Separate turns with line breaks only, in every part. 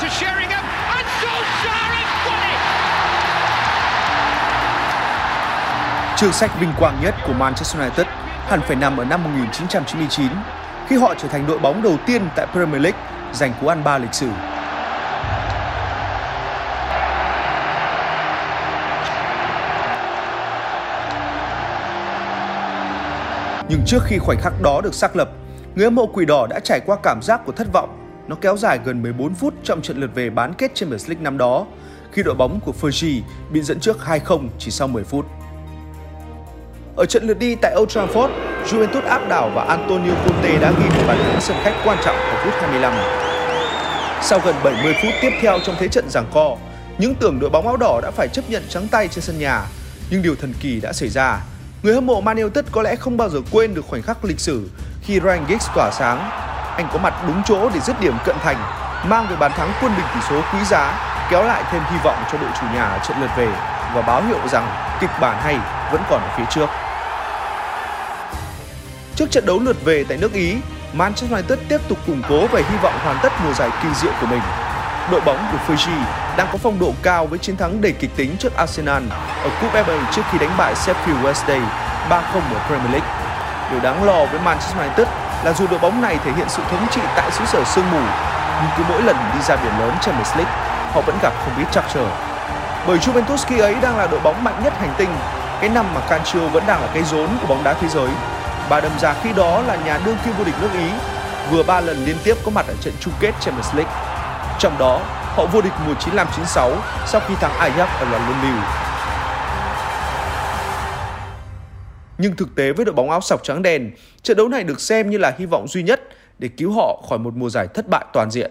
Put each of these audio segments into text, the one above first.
to Sheringham and Solskjaer has won it!
Trường sách vinh quang nhất của Manchester United hẳn phải nằm ở năm 1999 khi họ trở thành đội bóng đầu tiên tại Premier League giành cú ăn ba lịch sử. Nhưng trước khi khoảnh khắc đó được xác lập, người hâm mộ quỷ đỏ đã trải qua cảm giác của thất vọng. Nó kéo dài gần 14 phút trong trận lượt về bán kết Champions League năm đó, khi đội bóng của Fergie bị dẫn trước 2-0 chỉ sau 10 phút. Ở trận lượt đi tại Old Trafford, Juventus áp đảo và Antonio Conte đã ghi một bàn thắng sân khách quan trọng ở phút 25. Sau gần 70 phút tiếp theo trong thế trận giằng co, những tưởng đội bóng áo đỏ đã phải chấp nhận trắng tay trên sân nhà, nhưng điều thần kỳ đã xảy ra. Người hâm mộ Man United có lẽ không bao giờ quên được khoảnh khắc lịch sử khi Ryan Giggs tỏa sáng. Anh có mặt đúng chỗ để dứt điểm cận thành, mang về bàn thắng quân bình tỷ số quý giá, kéo lại thêm hy vọng cho đội chủ nhà ở trận lượt về và báo hiệu rằng kịch bản hay vẫn còn ở phía trước. Trước trận đấu lượt về tại nước Ý, Manchester United tiếp tục củng cố và hy vọng hoàn tất mùa giải kỳ diệu của mình. Đội bóng của Fiji đang có phong độ cao với chiến thắng đầy kịch tính trước Arsenal ở Cúp FA trước khi đánh bại Sheffield Wednesday 3-0 ở Premier League. Điều đáng lo với Manchester United là dù đội bóng này thể hiện sự thống trị tại xứ sở sương mù, nhưng cứ mỗi lần đi ra biển lớn Champions League, họ vẫn gặp không ít trắc trở. Bởi Juventus khi ấy đang là đội bóng mạnh nhất hành tinh, cái năm mà Cancio vẫn đang là cái rốn của bóng đá thế giới Bà đầm già khi đó là nhà đương kim vô địch nước Ý, vừa ba lần liên tiếp có mặt ở trận chung kết Champions League. Trong đó, họ vô địch mùa 95-96 sau khi thắng Ajax ở loạt luân lưu. Nhưng thực tế với đội bóng áo sọc trắng đen, trận đấu này được xem như là hy vọng duy nhất để cứu họ khỏi một mùa giải thất bại toàn diện.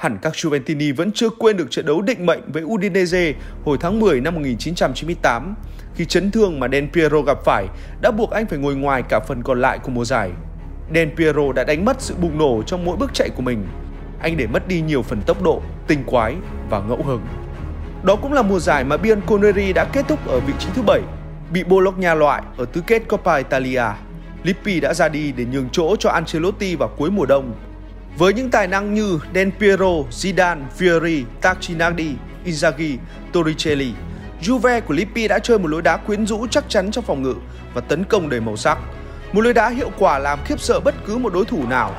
Hẳn các Juventini vẫn chưa quên được trận đấu định mệnh với Udinese hồi tháng 10 năm 1998 khi chấn thương mà Del Piero gặp phải đã buộc anh phải ngồi ngoài cả phần còn lại của mùa giải. Del Piero đã đánh mất sự bùng nổ trong mỗi bước chạy của mình. Anh để mất đi nhiều phần tốc độ, tinh quái và ngẫu hứng. Đó cũng là mùa giải mà Bianconeri đã kết thúc ở vị trí thứ 7, bị Bologna loại ở tứ kết Coppa Italia. Lippi đã ra đi để nhường chỗ cho Ancelotti vào cuối mùa đông. Với những tài năng như Del Piero, Zidane, Fiori, Tacchinardi, Inzaghi, Torricelli, Juve của Lippi đã chơi một lối đá quyến rũ chắc chắn trong phòng ngự và tấn công đầy màu sắc. Một lối đá hiệu quả làm khiếp sợ bất cứ một đối thủ nào.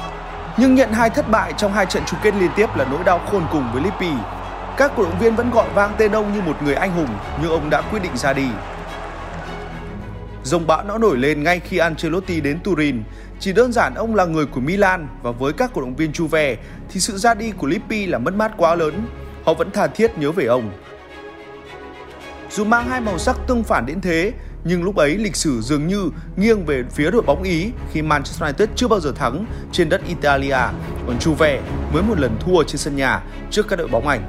Nhưng nhận hai thất bại trong hai trận chung kết liên tiếp là nỗi đau khôn cùng với Lippi. Các cổ động viên vẫn gọi vang tên ông như một người anh hùng, nhưng ông đã quyết định ra đi. Dòng bão nó nổi lên ngay khi Ancelotti đến Turin. Chỉ đơn giản ông là người của Milan và với các cổ động viên Juve thì sự ra đi của Lippi là mất mát quá lớn. Họ vẫn tha thiết nhớ về ông. Dù mang hai màu sắc tương phản đến thế, nhưng lúc ấy lịch sử dường như nghiêng về phía đội bóng Ý khi Manchester United chưa bao giờ thắng trên đất Italia, còn Juve mới một lần thua trên sân nhà trước các đội bóng Anh.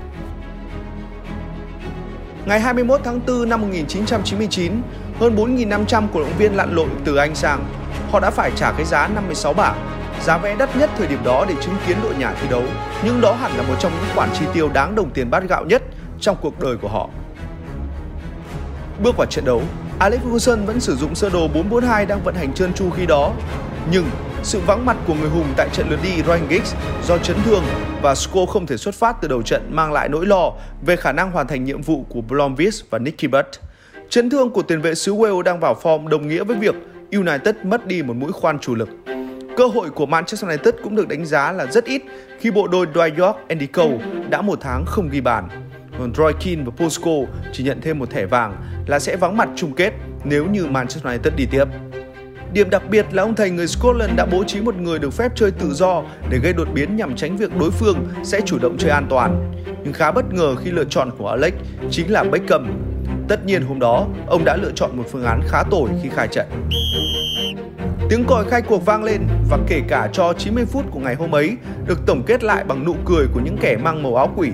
Ngày 21 tháng 4 năm 1999, hơn 4.500 cổ động viên lặn lội từ Anh sang. Họ đã phải trả cái giá 56 bảng, giá vé đắt nhất thời điểm đó để chứng kiến đội nhà thi đấu, nhưng đó hẳn là một trong những khoản chi tiêu đáng đồng tiền bát gạo nhất trong cuộc đời của họ. Bước vào trận đấu, Alex Ferguson vẫn sử dụng sơ đồ 442 đang vận hành trơn tru khi đó. Nhưng sự vắng mặt của người hùng tại trận lượt đi Ryan Giggs do chấn thương và Sko không thể xuất phát từ đầu trận mang lại nỗi lo về khả năng hoàn thành nhiệm vụ của Blomqvist và Nicky Butt. Chấn thương của tiền vệ xứ Wales đang vào form đồng nghĩa với việc United mất đi một mũi khoan chủ lực. Cơ hội của Manchester United cũng được đánh giá là rất ít khi bộ đôi Dwight York, Andy Cole đã một tháng không ghi bàn. Còn Roy Keane và Posco chỉ nhận thêm một thẻ vàng là sẽ vắng mặt chung kết nếu như Manchester United đi tiếp. Điểm đặc biệt là ông thầy người Scotland đã bố trí một người được phép chơi tự do để gây đột biến nhằm tránh việc đối phương sẽ chủ động chơi an toàn. Nhưng khá bất ngờ khi lựa chọn của Alex chính là Beckham. Tất nhiên hôm đó, ông đã lựa chọn một phương án khá tồi khi khai trận. Tiếng còi khai cuộc vang lên và kể cả cho 90 phút của ngày hôm ấy được tổng kết lại bằng nụ cười của những kẻ mang màu áo quỷ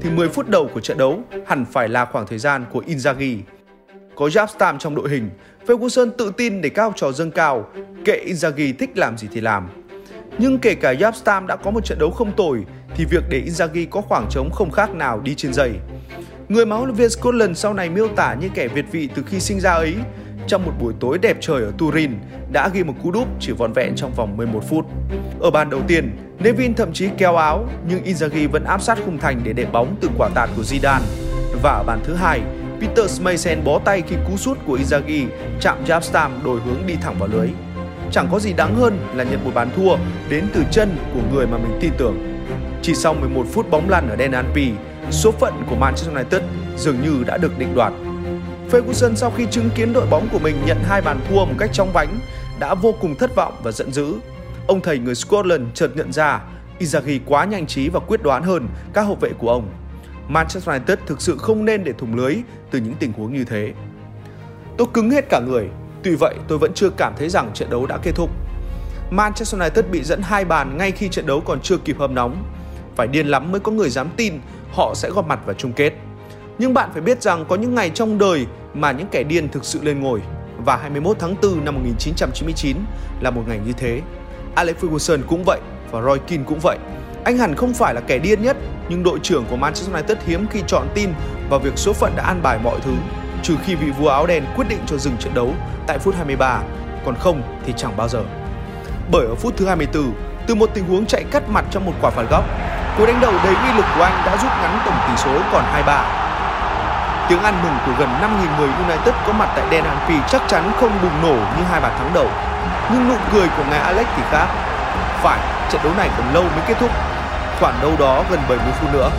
thì 10 phút đầu của trận đấu hẳn phải là khoảng thời gian của Inzaghi. Có Jabstam trong đội hình, Ferguson tự tin để cao trò dâng cao, kệ Inzaghi thích làm gì thì làm. Nhưng kể cả Jabstam đã có một trận đấu không tồi thì việc để Inzaghi có khoảng trống không khác nào đi trên giày. Người mà huấn luyện viên Scotland sau này miêu tả như kẻ Việt vị từ khi sinh ra ấy trong một buổi tối đẹp trời ở Turin đã ghi một cú đúp chỉ vòn vẹn trong vòng 11 phút. Ở bàn đầu tiên, Nevin thậm chí kéo áo nhưng Inzaghi vẫn áp sát khung thành để đệm bóng từ quả tạt của Zidane. Và ở bàn thứ hai, Peter Schmeichel bó tay khi cú sút của Inzaghi chạm Japstam đổi hướng đi thẳng vào lưới. Chẳng có gì đáng hơn là nhận một bàn thua đến từ chân của người mà mình tin tưởng. Chỉ sau 11 phút bóng lăn ở Denanpi số phận của Manchester United dường như đã được định đoạt. Ferguson sau khi chứng kiến đội bóng của mình nhận hai bàn thua một cách trong vánh đã vô cùng thất vọng và giận dữ. Ông thầy người Scotland chợt nhận ra Inzaghi quá nhanh trí và quyết đoán hơn các hậu vệ của ông. Manchester United thực sự không nên để thủng lưới từ những tình huống như thế. Tôi cứng hết cả người, tuy vậy tôi vẫn chưa cảm thấy rằng trận đấu đã kết thúc. Manchester United bị dẫn hai bàn ngay khi trận đấu còn chưa kịp hâm nóng. Phải điên lắm mới có người dám tin họ sẽ góp mặt vào chung kết. Nhưng bạn phải biết rằng có những ngày trong đời mà những kẻ điên thực sự lên ngồi và 21 tháng 4 năm 1999 là một ngày như thế. Alex Ferguson cũng vậy và Roy Keane cũng vậy. Anh hẳn không phải là kẻ điên nhất, nhưng đội trưởng của Manchester United hiếm khi chọn tin vào việc số phận đã an bài mọi thứ, trừ khi vị vua áo đen quyết định cho dừng trận đấu tại phút 23, còn không thì chẳng bao giờ. Bởi ở phút thứ 24, từ một tình huống chạy cắt mặt trong một quả phạt góc, cú đánh đầu đầy uy lực của anh đã rút ngắn tổng tỷ số còn 2-3 Tiếng ăn mừng của gần 5.000 người United có mặt tại Den Anfi chắc chắn không bùng nổ như hai bàn thắng đầu. Nhưng nụ cười của ngài Alex thì khác. Phải, trận đấu này còn lâu mới kết thúc. Khoảng đâu đó gần 70 phút nữa.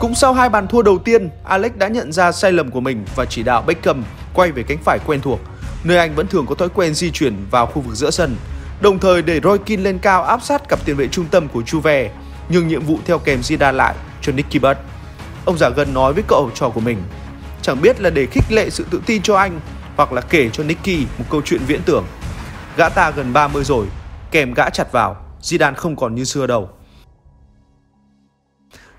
Cũng sau hai bàn thua đầu tiên, Alex đã nhận ra sai lầm của mình và chỉ đạo Beckham quay về cánh phải quen thuộc, nơi anh vẫn thường có thói quen di chuyển vào khu vực giữa sân. Đồng thời để Roy Keane lên cao áp sát cặp tiền vệ trung tâm của Juve, nhưng nhiệm vụ theo kèm Zidane lại cho Nicky Butt. Ông già gần nói với cậu trò của mình Chẳng biết là để khích lệ sự tự tin cho anh hoặc là kể cho Nicky một câu chuyện viễn tưởng. Gã ta gần 30 rồi, kèm gã chặt vào, Zidane không còn như xưa đâu.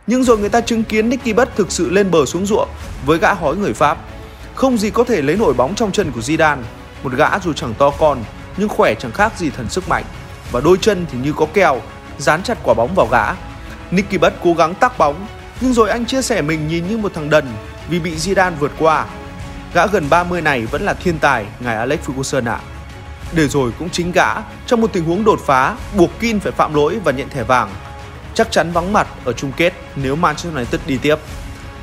Nhưng rồi người ta chứng kiến Nicky Butt thực sự lên bờ xuống ruộng với gã hói người Pháp. Không gì có thể lấy nổi bóng trong chân của Zidane. Một gã dù chẳng to con nhưng khỏe chẳng khác gì thần sức mạnh. Và đôi chân thì như có keo, dán chặt quả bóng vào gã. Nicky Butt cố gắng tắc bóng, nhưng rồi anh chia sẻ mình nhìn như một thằng đần vì bị Zidane vượt qua. Gã gần 30 này vẫn là thiên tài, ngài Alex Ferguson ạ. À. Để rồi cũng chính gã, trong một tình huống đột phá, buộc Kin phải phạm lỗi và nhận thẻ vàng. Chắc chắn vắng mặt ở chung kết nếu Manchester United đi tiếp.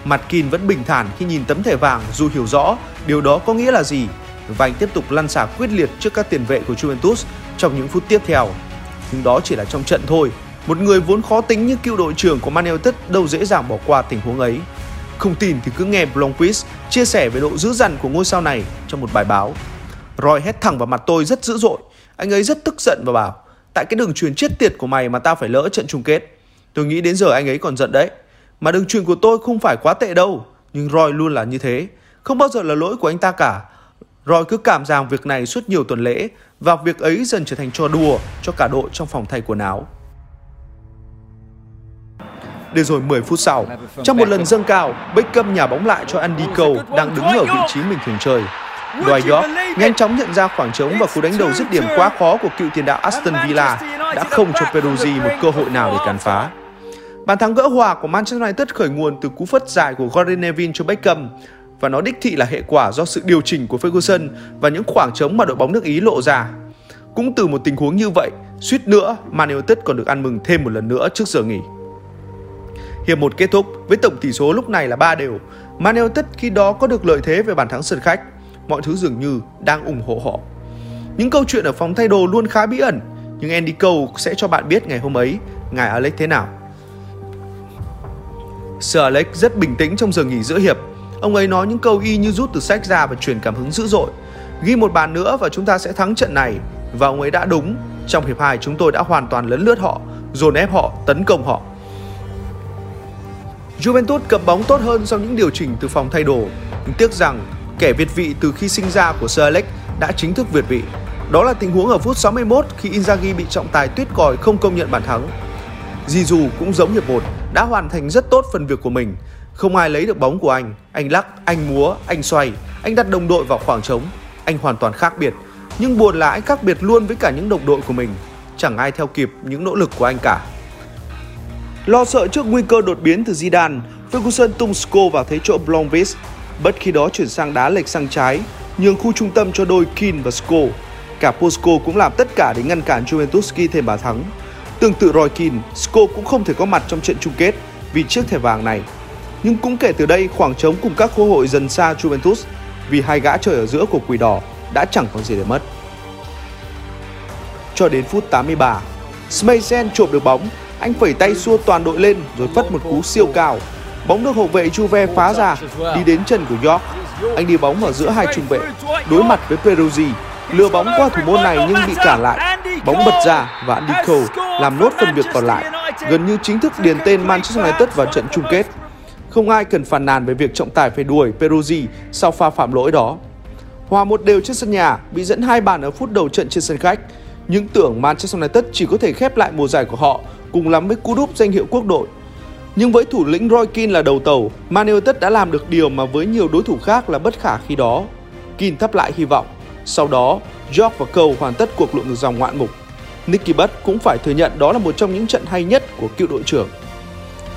Mặt Kin vẫn bình thản khi nhìn tấm thẻ vàng dù hiểu rõ điều đó có nghĩa là gì và anh tiếp tục lăn xả quyết liệt trước các tiền vệ của Juventus trong những phút tiếp theo. Nhưng đó chỉ là trong trận thôi. Một người vốn khó tính như cựu đội trưởng của Man United đâu dễ dàng bỏ qua tình huống ấy. Không tin thì cứ nghe Blomqvist chia sẻ về độ dữ dằn của ngôi sao này trong một bài báo. Roy hét thẳng vào mặt tôi rất dữ dội. Anh ấy rất tức giận và bảo, Tại cái đường truyền chết tiệt của mày mà tao phải lỡ trận chung kết. Tôi nghĩ đến giờ anh ấy còn giận đấy. Mà đường truyền của tôi không phải quá tệ đâu. Nhưng Roy luôn là như thế. Không bao giờ là lỗi của anh ta cả. Roy cứ cảm rằng việc này suốt nhiều tuần lễ và việc ấy dần trở thành trò đùa cho cả đội trong phòng thay quần áo. Để rồi 10 phút sau, trong một lần dâng cao, Beckham nhà bóng lại cho Andy Cole đang đứng ở vị trí mình thường chơi. Dwight York nhanh chóng nhận ra khoảng trống và cú đánh đầu dứt điểm quá khó của cựu tiền đạo Aston Villa đã không cho Peruzzi một cơ hội nào để cản phá. Bàn thắng gỡ hòa của Manchester United khởi nguồn từ cú phất dài của Gordon Neville cho Beckham và nó đích thị là hệ quả do sự điều chỉnh của Ferguson và những khoảng trống mà đội bóng nước Ý lộ ra. Cũng từ một tình huống như vậy, suýt nữa Man United còn được ăn mừng thêm một lần nữa trước giờ nghỉ. Hiệp 1 kết thúc với tổng tỷ số lúc này là 3 đều. Man United khi đó có được lợi thế về bàn thắng sân khách. Mọi thứ dường như đang ủng hộ họ. Những câu chuyện ở phòng thay đồ luôn khá bí ẩn, nhưng Andy Cole sẽ cho bạn biết ngày hôm ấy ngài Alex thế nào. Sir Alex rất bình tĩnh trong giờ nghỉ giữa hiệp. Ông ấy nói những câu y như rút từ sách ra và truyền cảm hứng dữ dội. Ghi một bàn nữa và chúng ta sẽ thắng trận này. Và ông ấy đã đúng. Trong hiệp 2 chúng tôi đã hoàn toàn lấn lướt họ, dồn ép họ, tấn công họ. Juventus cầm bóng tốt hơn sau những điều chỉnh từ phòng thay đồ, nhưng tiếc rằng kẻ việt vị từ khi sinh ra của Sir Alex đã chính thức việt vị. Đó là tình huống ở phút 61 khi Inzaghi bị trọng tài tuyết còi không công nhận bàn thắng. Giroud cũng giống hiệp 1, đã hoàn thành rất tốt phần việc của mình. Không ai lấy được bóng của anh, anh lắc, anh múa, anh xoay, anh đặt đồng đội vào khoảng trống. Anh hoàn toàn khác biệt, nhưng buồn là anh khác biệt luôn với cả những đồng đội của mình. Chẳng ai theo kịp những nỗ lực của anh cả. Lo sợ trước nguy cơ đột biến từ Zidane, Ferguson tung sko vào thế chỗ Blomqvist. Bất khi đó chuyển sang đá lệch sang trái. nhường khu trung tâm cho đôi Keane và sko, Cả Posco cũng làm tất cả để ngăn cản Juventus ghi thêm bàn thắng. Tương tự Roy Keane, sko cũng không thể có mặt trong trận chung kết vì chiếc thẻ vàng này. Nhưng cũng kể từ đây, khoảng trống cùng các cơ hội dần xa Juventus vì hai gã chơi ở giữa của Quỷ Đỏ đã chẳng còn gì để mất. Cho đến phút 83, Smeisen trộm được bóng, anh phẩy tay xua toàn đội lên rồi phất một cú siêu cao. Bóng được hậu vệ Juve phá ra, đi đến chân của York. Anh đi bóng ở giữa hai trung vệ, đối mặt với Peruzzi, lừa bóng qua thủ môn này nhưng bị cản lại. Bóng bật ra và Andy Cole làm nốt phần việc còn lại, gần như chính thức điền tên Manchester United vào trận chung kết. Không ai cần phàn nàn về việc trọng tài phải đuổi Peruzzi sau pha phạm lỗi đó. Hòa một đều trên sân nhà, bị dẫn hai bàn ở phút đầu trận trên sân khách. Những tưởng Manchester United chỉ có thể khép lại mùa giải của họ cùng lắm với cú đúp danh hiệu quốc đội. Nhưng với thủ lĩnh Roy Keane là đầu tàu, Man United đã làm được điều mà với nhiều đối thủ khác là bất khả khi đó. Keane thắp lại hy vọng. Sau đó, York và Cole hoàn tất cuộc lội ngược dòng ngoạn mục. Nicky Butt cũng phải thừa nhận đó là một trong những trận hay nhất của cựu đội trưởng.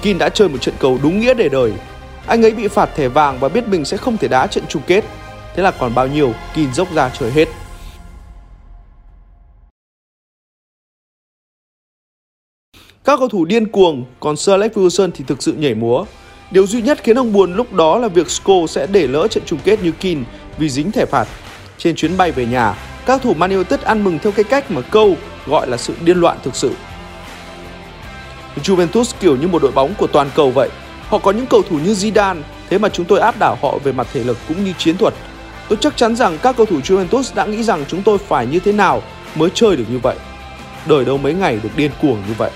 Kim đã chơi một trận cầu đúng nghĩa để đời. Anh ấy bị phạt thẻ vàng và biết mình sẽ không thể đá trận chung kết. Thế là còn bao nhiêu, Kim dốc ra chơi hết. Các cầu thủ điên cuồng, còn Sir Alex Ferguson thì thực sự nhảy múa. Điều duy nhất khiến ông buồn lúc đó là việc Sko sẽ để lỡ trận chung kết như Keane vì dính thẻ phạt. Trên chuyến bay về nhà, các thủ Man United ăn mừng theo cái cách mà câu gọi là sự điên loạn thực sự. Juventus kiểu như một đội bóng của toàn cầu vậy. Họ có những cầu thủ như Zidane, thế mà chúng tôi áp đảo họ về mặt thể lực cũng như chiến thuật. Tôi chắc chắn rằng các cầu thủ Juventus đã nghĩ rằng chúng tôi phải như thế nào mới chơi được như vậy. Đời đâu mấy ngày được điên cuồng như vậy.